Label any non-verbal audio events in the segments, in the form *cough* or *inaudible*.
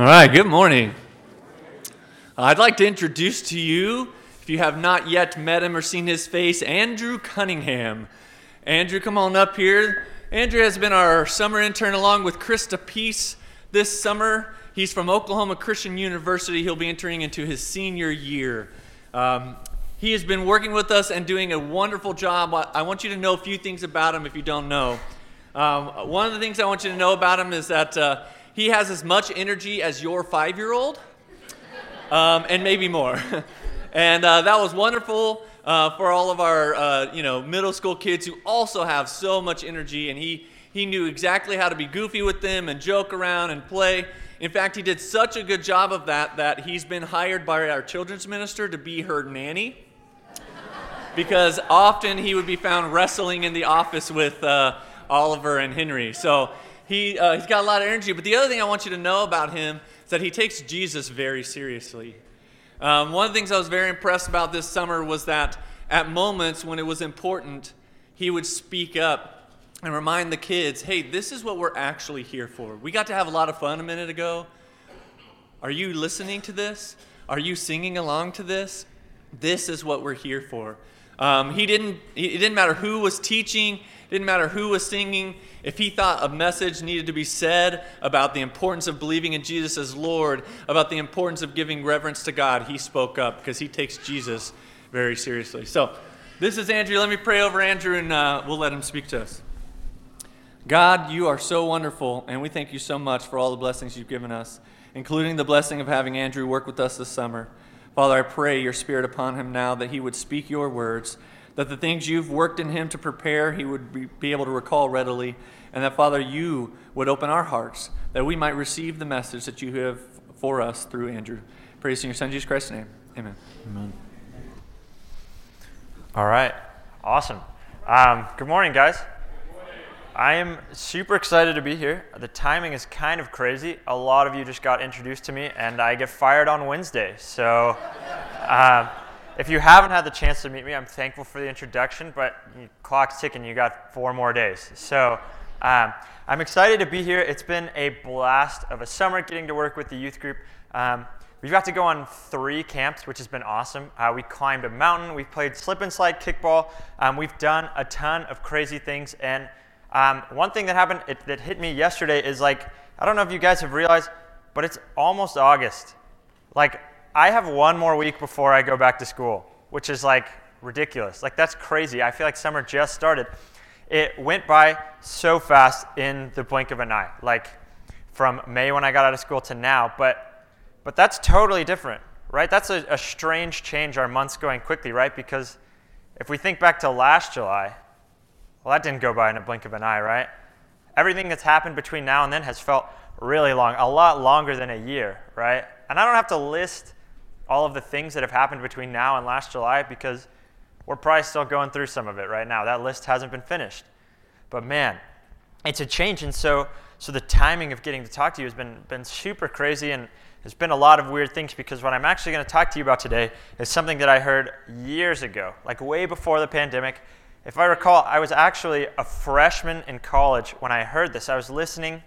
All right, good morning. I'd like to introduce to you, if you have not yet met him or seen his face, Andrew Cunningham. Andrew, come on up here. Andrew has been our summer intern along with Krista Peace this summer. He's from Oklahoma Christian University. He'll be entering into his senior year. Um, he has been working with us and doing a wonderful job. I want you to know a few things about him if you don't know. Um, one of the things I want you to know about him is that. Uh, he has as much energy as your five year old, um, and maybe more. *laughs* and uh, that was wonderful uh, for all of our uh, you know, middle school kids who also have so much energy. And he, he knew exactly how to be goofy with them and joke around and play. In fact, he did such a good job of that that he's been hired by our children's minister to be her nanny. because often he would be found wrestling in the office with uh, Oliver and Henry. So he, uh, he's got a lot of energy. But the other thing I want you to know about him is that he takes Jesus very seriously. Um, one of the things I was very impressed about this summer was that at moments when it was important, he would speak up and remind the kids hey, this is what we're actually here for. We got to have a lot of fun a minute ago. Are you listening to this? Are you singing along to this? This is what we're here for. Um, he didn't, it didn't matter who was teaching, didn't matter who was singing. If he thought a message needed to be said about the importance of believing in Jesus as Lord, about the importance of giving reverence to God, he spoke up because he takes Jesus very seriously. So, this is Andrew. Let me pray over Andrew and uh, we'll let him speak to us. God, you are so wonderful, and we thank you so much for all the blessings you've given us, including the blessing of having Andrew work with us this summer. Father, I pray your spirit upon him now that he would speak your words that the things you've worked in him to prepare, he would be, be able to recall readily, and that, Father, you would open our hearts that we might receive the message that you have for us through Andrew. Praise in your Son, Jesus Christ's name. Amen. Amen. All right. Awesome. Um, good morning, guys. I am super excited to be here. The timing is kind of crazy. A lot of you just got introduced to me, and I get fired on Wednesday. So, uh, *laughs* if you haven't had the chance to meet me, I'm thankful for the introduction, but clock's ticking. You got four more days. So um, I'm excited to be here. It's been a blast of a summer getting to work with the youth group. Um, we've got to go on three camps, which has been awesome. Uh, we climbed a mountain. We've played slip and slide kickball. Um, we've done a ton of crazy things. And um, one thing that happened it, that hit me yesterday is like, I don't know if you guys have realized, but it's almost August. Like, I have one more week before I go back to school, which is like ridiculous. Like, that's crazy. I feel like summer just started. It went by so fast in the blink of an eye, like from May when I got out of school to now. But, but that's totally different, right? That's a, a strange change, our months going quickly, right? Because if we think back to last July, well, that didn't go by in a blink of an eye, right? Everything that's happened between now and then has felt really long, a lot longer than a year, right? And I don't have to list all of the things that have happened between now and last July because we're probably still going through some of it right now. That list hasn't been finished. But man, it's a change. And so, so the timing of getting to talk to you has been, been super crazy. And there's been a lot of weird things because what I'm actually going to talk to you about today is something that I heard years ago, like way before the pandemic. If I recall, I was actually a freshman in college when I heard this. I was listening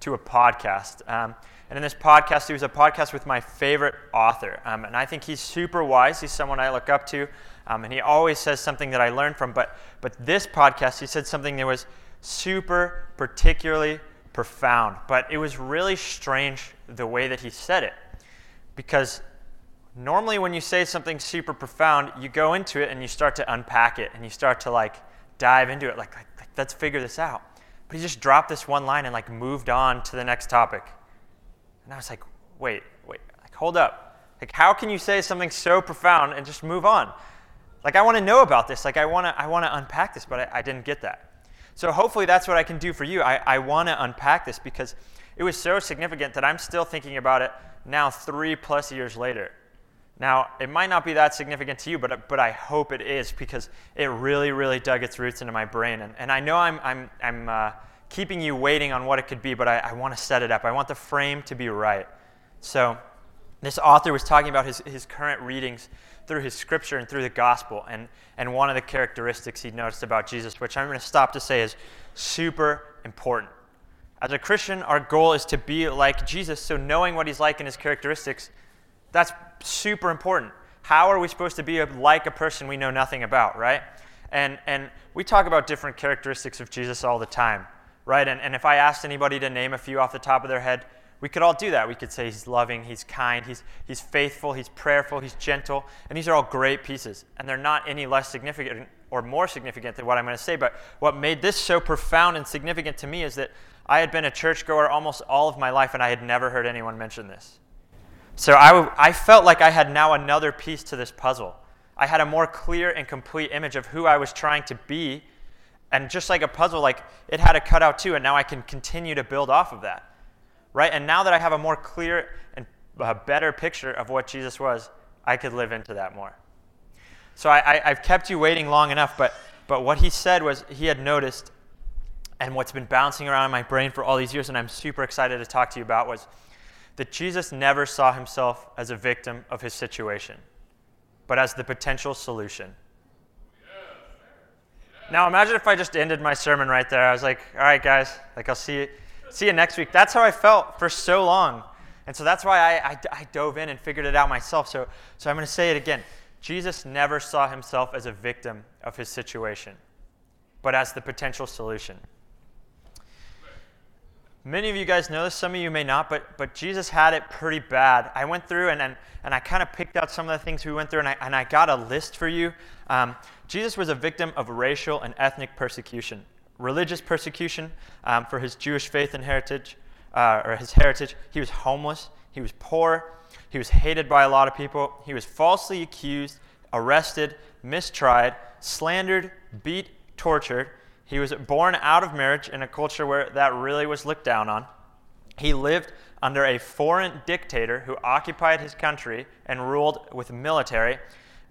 to a podcast. Um, and in this podcast, was a podcast with my favorite author. Um, and I think he's super wise. He's someone I look up to. Um, and he always says something that I learn from. But, but this podcast, he said something that was super particularly profound. But it was really strange the way that he said it. Because normally when you say something super profound, you go into it and you start to unpack it and you start to like dive into it. Like, like, like let's figure this out. But he just dropped this one line and like moved on to the next topic. And I was like, wait, wait, like, hold up. Like, how can you say something so profound and just move on? Like, I want to know about this. Like, I want to I wanna unpack this, but I, I, didn't get that. So, hopefully, that's what I can do for you. I, I want to unpack this because it was so significant that I'm still thinking about it now, three plus years later. Now, it might not be that significant to you, but, but I hope it is because it really, really dug its roots into my brain. And, and I know I'm, I'm, I'm uh, keeping you waiting on what it could be, but I, I want to set it up. I want the frame to be right. So, this author was talking about his, his current readings through his scripture and through the gospel. And, and one of the characteristics he noticed about Jesus, which I'm going to stop to say is super important. As a Christian, our goal is to be like Jesus, so knowing what he's like and his characteristics, that's super important. How are we supposed to be like a person we know nothing about, right? And, and we talk about different characteristics of Jesus all the time, right? And, and if I asked anybody to name a few off the top of their head, we could all do that. We could say he's loving, he's kind, he's, he's faithful, he's prayerful, he's gentle. And these are all great pieces. And they're not any less significant or more significant than what I'm going to say. But what made this so profound and significant to me is that I had been a churchgoer almost all of my life and I had never heard anyone mention this. So I, I felt like I had now another piece to this puzzle. I had a more clear and complete image of who I was trying to be. And just like a puzzle, like it had a cutout too, and now I can continue to build off of that right? And now that I have a more clear and a better picture of what Jesus was, I could live into that more. So I, I, have kept you waiting long enough, but, but what he said was he had noticed, and what's been bouncing around in my brain for all these years, and I'm super excited to talk to you about, was that Jesus never saw himself as a victim of his situation, but as the potential solution. Now imagine if I just ended my sermon right there. I was like, all right, guys, like I'll see you see you next week. That's how I felt for so long. And so that's why I, I, I dove in and figured it out myself. So, so I'm going to say it again. Jesus never saw himself as a victim of his situation, but as the potential solution. Many of you guys know this, some of you may not, but, but Jesus had it pretty bad. I went through and, and, and I kind of picked out some of the things we went through, and I, and I got a list for you. Um, Jesus was a victim of racial and ethnic persecution religious persecution um, for his Jewish faith and heritage, uh, or his heritage. He was homeless. He was poor. He was hated by a lot of people. He was falsely accused, arrested, mistried, slandered, beat, tortured. He was born out of marriage in a culture where that really was looked down on. He lived under a foreign dictator who occupied his country and ruled with military,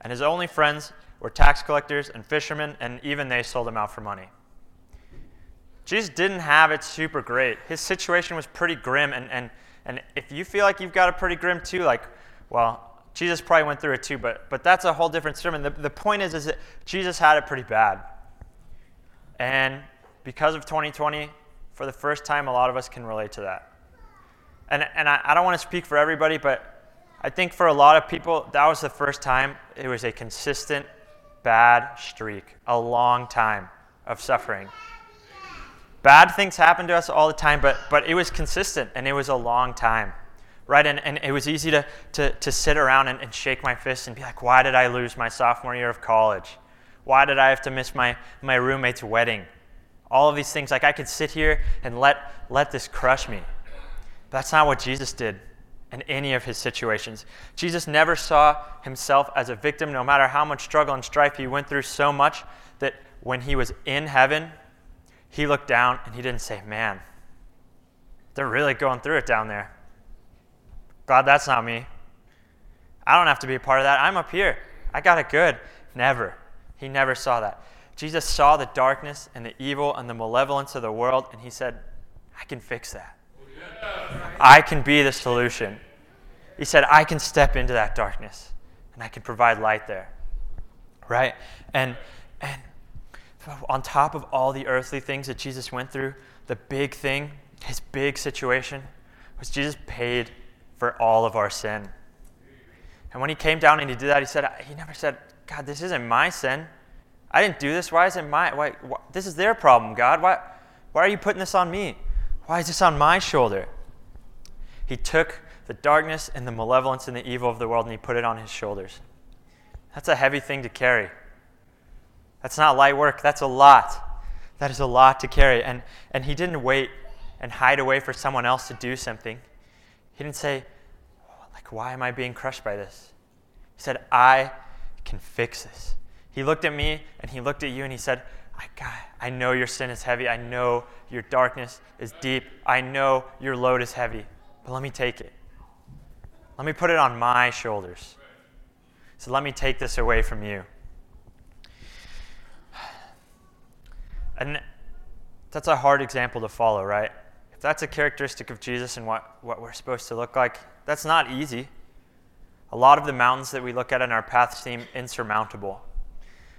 and his only friends were tax collectors and fishermen, and even they sold him out for money. Jesus didn't have it super great. His situation was pretty grim. And, and, and if you feel like you've got it pretty grim too, like, well, Jesus probably went through it too, but, but that's a whole different sermon. The, the point is, is that Jesus had it pretty bad. And because of 2020, for the first time, a lot of us can relate to that. And, and I, I don't want to speak for everybody, but I think for a lot of people, that was the first time it was a consistent bad streak, a long time of suffering. Bad things happen to us all the time, but, but it was consistent and it was a long time, right? And, and it was easy to, to, to sit around and, and shake my fist and be like, why did I lose my sophomore year of college? Why did I have to miss my, my roommate's wedding? All of these things, like I could sit here and let, let this crush me. That's not what Jesus did in any of his situations. Jesus never saw himself as a victim, no matter how much struggle and strife he went through, so much that when he was in heaven, he looked down and he didn't say, Man, they're really going through it down there. God, that's not me. I don't have to be a part of that. I'm up here. I got it good. Never. He never saw that. Jesus saw the darkness and the evil and the malevolence of the world, and he said, I can fix that. I can be the solution. He said, I can step into that darkness and I can provide light there. Right? And and on top of all the earthly things that Jesus went through, the big thing, his big situation, was Jesus paid for all of our sin. And when he came down and he did that, he said, he never said, God, this isn't my sin. I didn't do this. Why is it my? Why, why, this is their problem, God. Why, why are you putting this on me? Why is this on my shoulder? He took the darkness and the malevolence and the evil of the world and he put it on his shoulders. That's a heavy thing to carry. That's not light work, that's a lot. That is a lot to carry. And, and he didn't wait and hide away for someone else to do something. He didn't say, like, why am I being crushed by this? He said, I can fix this. He looked at me and he looked at you and he said, I, God, I know your sin is heavy. I know your darkness is deep. I know your load is heavy. But let me take it. Let me put it on my shoulders. So let me take this away from you. *sighs* And that's a hard example to follow, right? If that's a characteristic of Jesus and what, what we're supposed to look like, that's not easy. A lot of the mountains that we look at in our path seem insurmountable.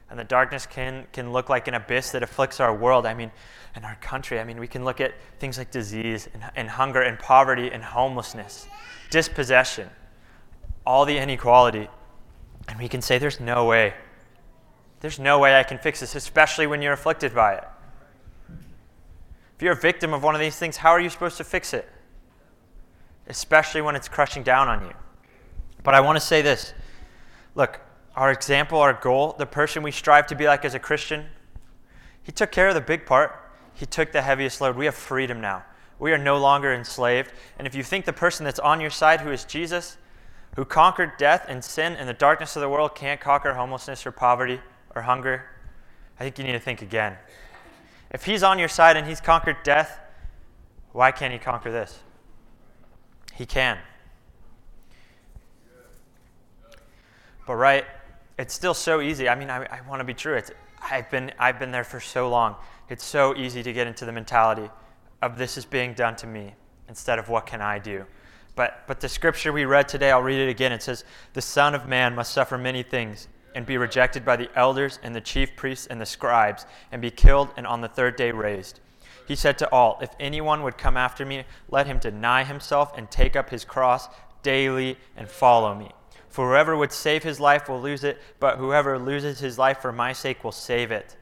And the darkness can, can look like an abyss that afflicts our world. I mean, in our country, I mean, we can look at things like disease and, and hunger and poverty and homelessness, dispossession, all the inequality. And we can say, there's no way. There's no way I can fix this, especially when you're afflicted by it. If you're a victim of one of these things, how are you supposed to fix it? Especially when it's crushing down on you. But I want to say this look, our example, our goal, the person we strive to be like as a Christian, he took care of the big part. He took the heaviest load. We have freedom now. We are no longer enslaved. And if you think the person that's on your side, who is Jesus, who conquered death and sin and the darkness of the world, can't conquer homelessness or poverty or hunger, I think you need to think again. If he's on your side and he's conquered death, why can't he conquer this? He can. But right, it's still so easy. I mean, I, I want to be true. It's, I've, been, I've been there for so long. It's so easy to get into the mentality of this is being done to me instead of what can I do. But, but the scripture we read today, I'll read it again. It says, The Son of Man must suffer many things and be rejected by the elders and the chief priests and the scribes and be killed and on the third day raised. He said to all, If anyone would come after me, let him deny himself and take up his cross daily and follow me. For whoever would save his life will lose it, but whoever loses his life for my sake will save it.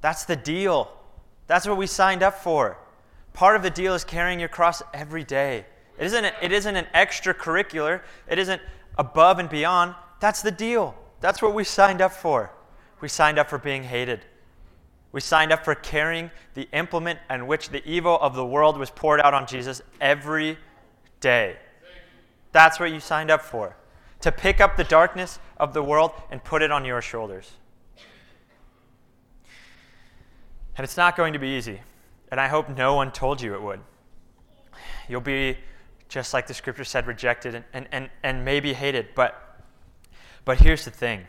That's the deal. That's what we signed up for. Part of the deal is carrying your cross every day. It isn't, it isn't an extracurricular, it isn't above and beyond. That's the deal. That's what we signed up for. We signed up for being hated. We signed up for carrying the implement in which the evil of the world was poured out on Jesus every day. That's what you signed up for. To pick up the darkness of the world and put it on your shoulders. And it's not going to be easy. And I hope no one told you it would. You'll be, just like the scripture said, rejected and, and, and, and maybe hated. But, but here's the thing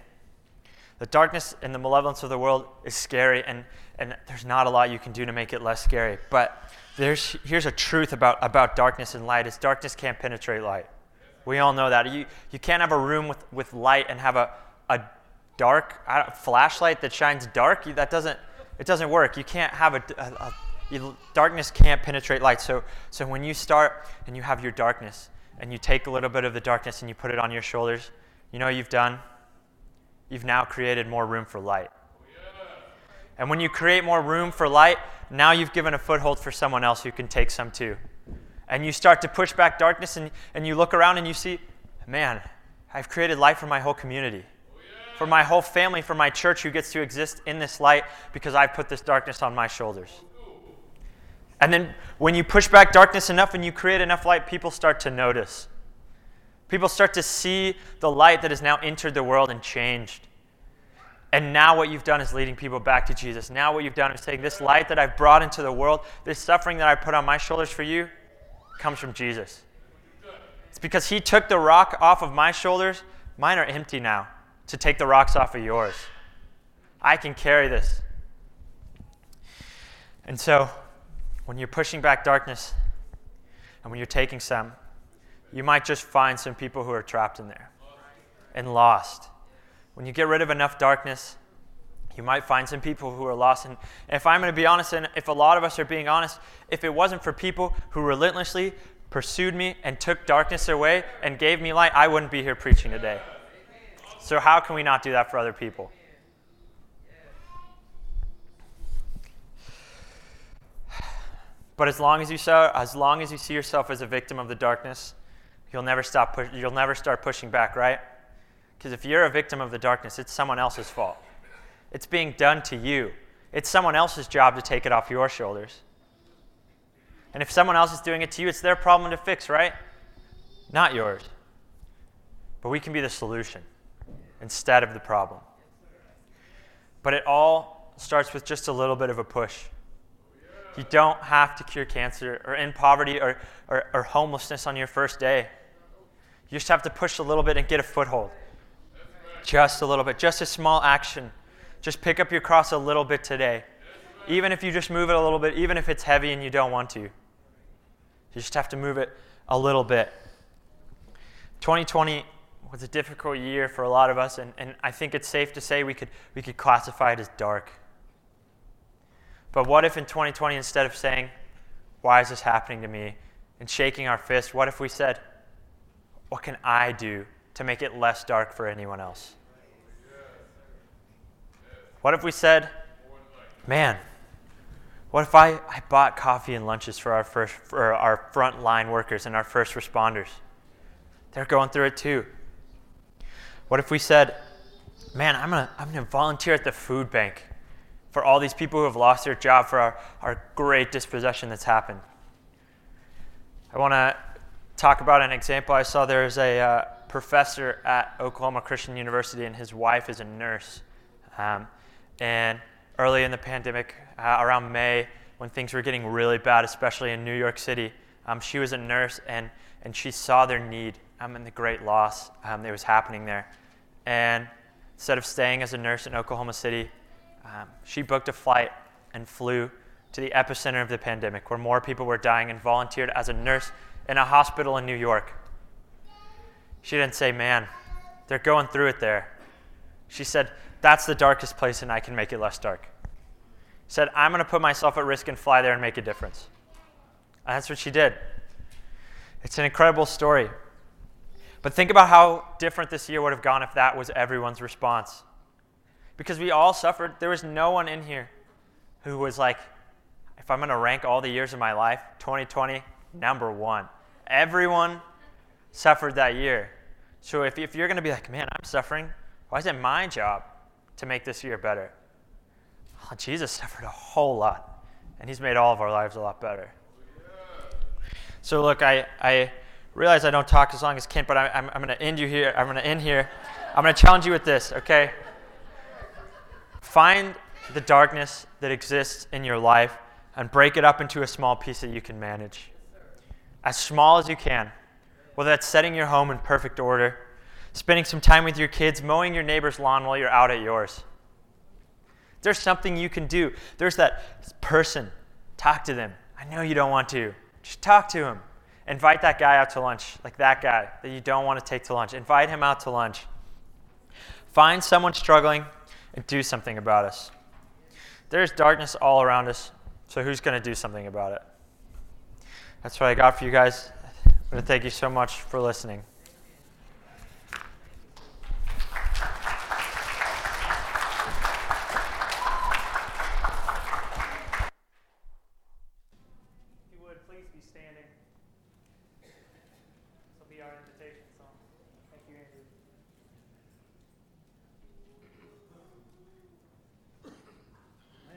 the darkness and the malevolence of the world is scary, and, and there's not a lot you can do to make it less scary. But there's, here's a truth about, about darkness and light is darkness can't penetrate light. We all know that. You, you can't have a room with, with light and have a, a dark flashlight that shines dark. That doesn't, it doesn't work. You can't have a, a, a darkness can't penetrate light. So, so when you start and you have your darkness and you take a little bit of the darkness and you put it on your shoulders, you know what you've done? You've now created more room for light. And when you create more room for light, now you've given a foothold for someone else who can take some too and you start to push back darkness and, and you look around and you see, man, I've created light for my whole community, for my whole family, for my church who gets to exist in this light because I've put this darkness on my shoulders. And then when you push back darkness enough and you create enough light, people start to notice. People start to see the light that has now entered the world and changed. And now what you've done is leading people back to Jesus. Now what you've done is saying, This light that I've brought into the world, this suffering that I put on my shoulders for you, comes from Jesus. It's because he took the rock off of my shoulders. Mine are empty now to take the rocks off of yours. I can carry this. And so, when you're pushing back darkness and when you're taking some, you might just find some people who are trapped in there and lost. When you get rid of enough darkness, you might find some people who are lost. And if I'm going to be honest, and if a lot of us are being honest, if it wasn't for people who relentlessly pursued me and took darkness away and gave me light, I wouldn't be here preaching today. So, how can we not do that for other people? But as long as you saw, as long as you see yourself as a victim of the darkness, you'll never stop. you'll never start pushing back, right? Because if you're a victim of the darkness, it's someone else's fault. It's being done to you. It's someone else's job to take it off your shoulders. And if someone else is doing it to you, it's their problem to fix, right? Not yours. But we can be the solution instead of the problem. But it all starts with just a little bit of a push. You don't have to cure cancer or in poverty or, or, or homelessness on your first day. You just have to push a little bit and get a foothold. Just a little bit, just a small action just pick up your cross a little bit today. Even if you just move it a little bit, even if it's heavy and you don't want to. You just have to move it a little bit. 2020 was a difficult year for a lot of us, and, and I think it's safe to say we could, we could classify it as dark. But what if in 2020, instead of saying, Why is this happening to me? and shaking our fist, what if we said, What can I do to make it less dark for anyone else? What if we said, Man, what if I, I bought coffee and lunches for our first for our frontline workers and our first responders? They're going through it too. What if we said, Man, I'm gonna I'm gonna volunteer at the food bank for all these people who have lost their job for our, our great dispossession that's happened. I want to talk about an example. I saw there's a uh, professor at Oklahoma Christian University, and his wife is a nurse. Um, and early in the pandemic, uh, around May, when things were getting really bad, especially in New York City, um, she was a nurse and, and she saw their need um, and the great loss um, that was happening there. And instead of staying as a nurse in Oklahoma City, um, she booked a flight and flew to the epicenter of the pandemic where more people were dying and volunteered as a nurse in a hospital in New York. She didn't say, Man, they're going through it there. She said, That's the darkest place and I can make it less dark. She said, I'm going to put myself at risk and fly there and make a difference. And that's what she did. It's an incredible story. But think about how different this year would have gone if that was everyone's response. Because we all suffered. There was no one in here who was like, if I'm going to rank all the years of my life, 2020, number one. Everyone suffered that year. So if, if you're going to be like, man, I'm suffering, why is it my job to make this year better? Well, Jesus suffered a whole lot, and he's made all of our lives a lot better. So look, I, I realize I don't talk as long as Kent, but I, I'm, I'm going to end you here. I'm going to end here. I'm going to challenge you with this, okay? Find the darkness that exists in your life and break it up into a small piece that you can manage. As small as you can. Whether that's setting your home in perfect order, spending some time with your kids, mowing your neighbor's lawn while you're out at yours. There's something you can do. There's that person. Talk to them. I know you don't want to. Just talk to him. Invite that guy out to lunch, like that guy that you don't want to take to lunch. Invite him out to lunch. Find someone struggling and do something about us. There's darkness all around us. So who's going to do something about it? That's what I got for you guys. I'm going to thank you so much for listening.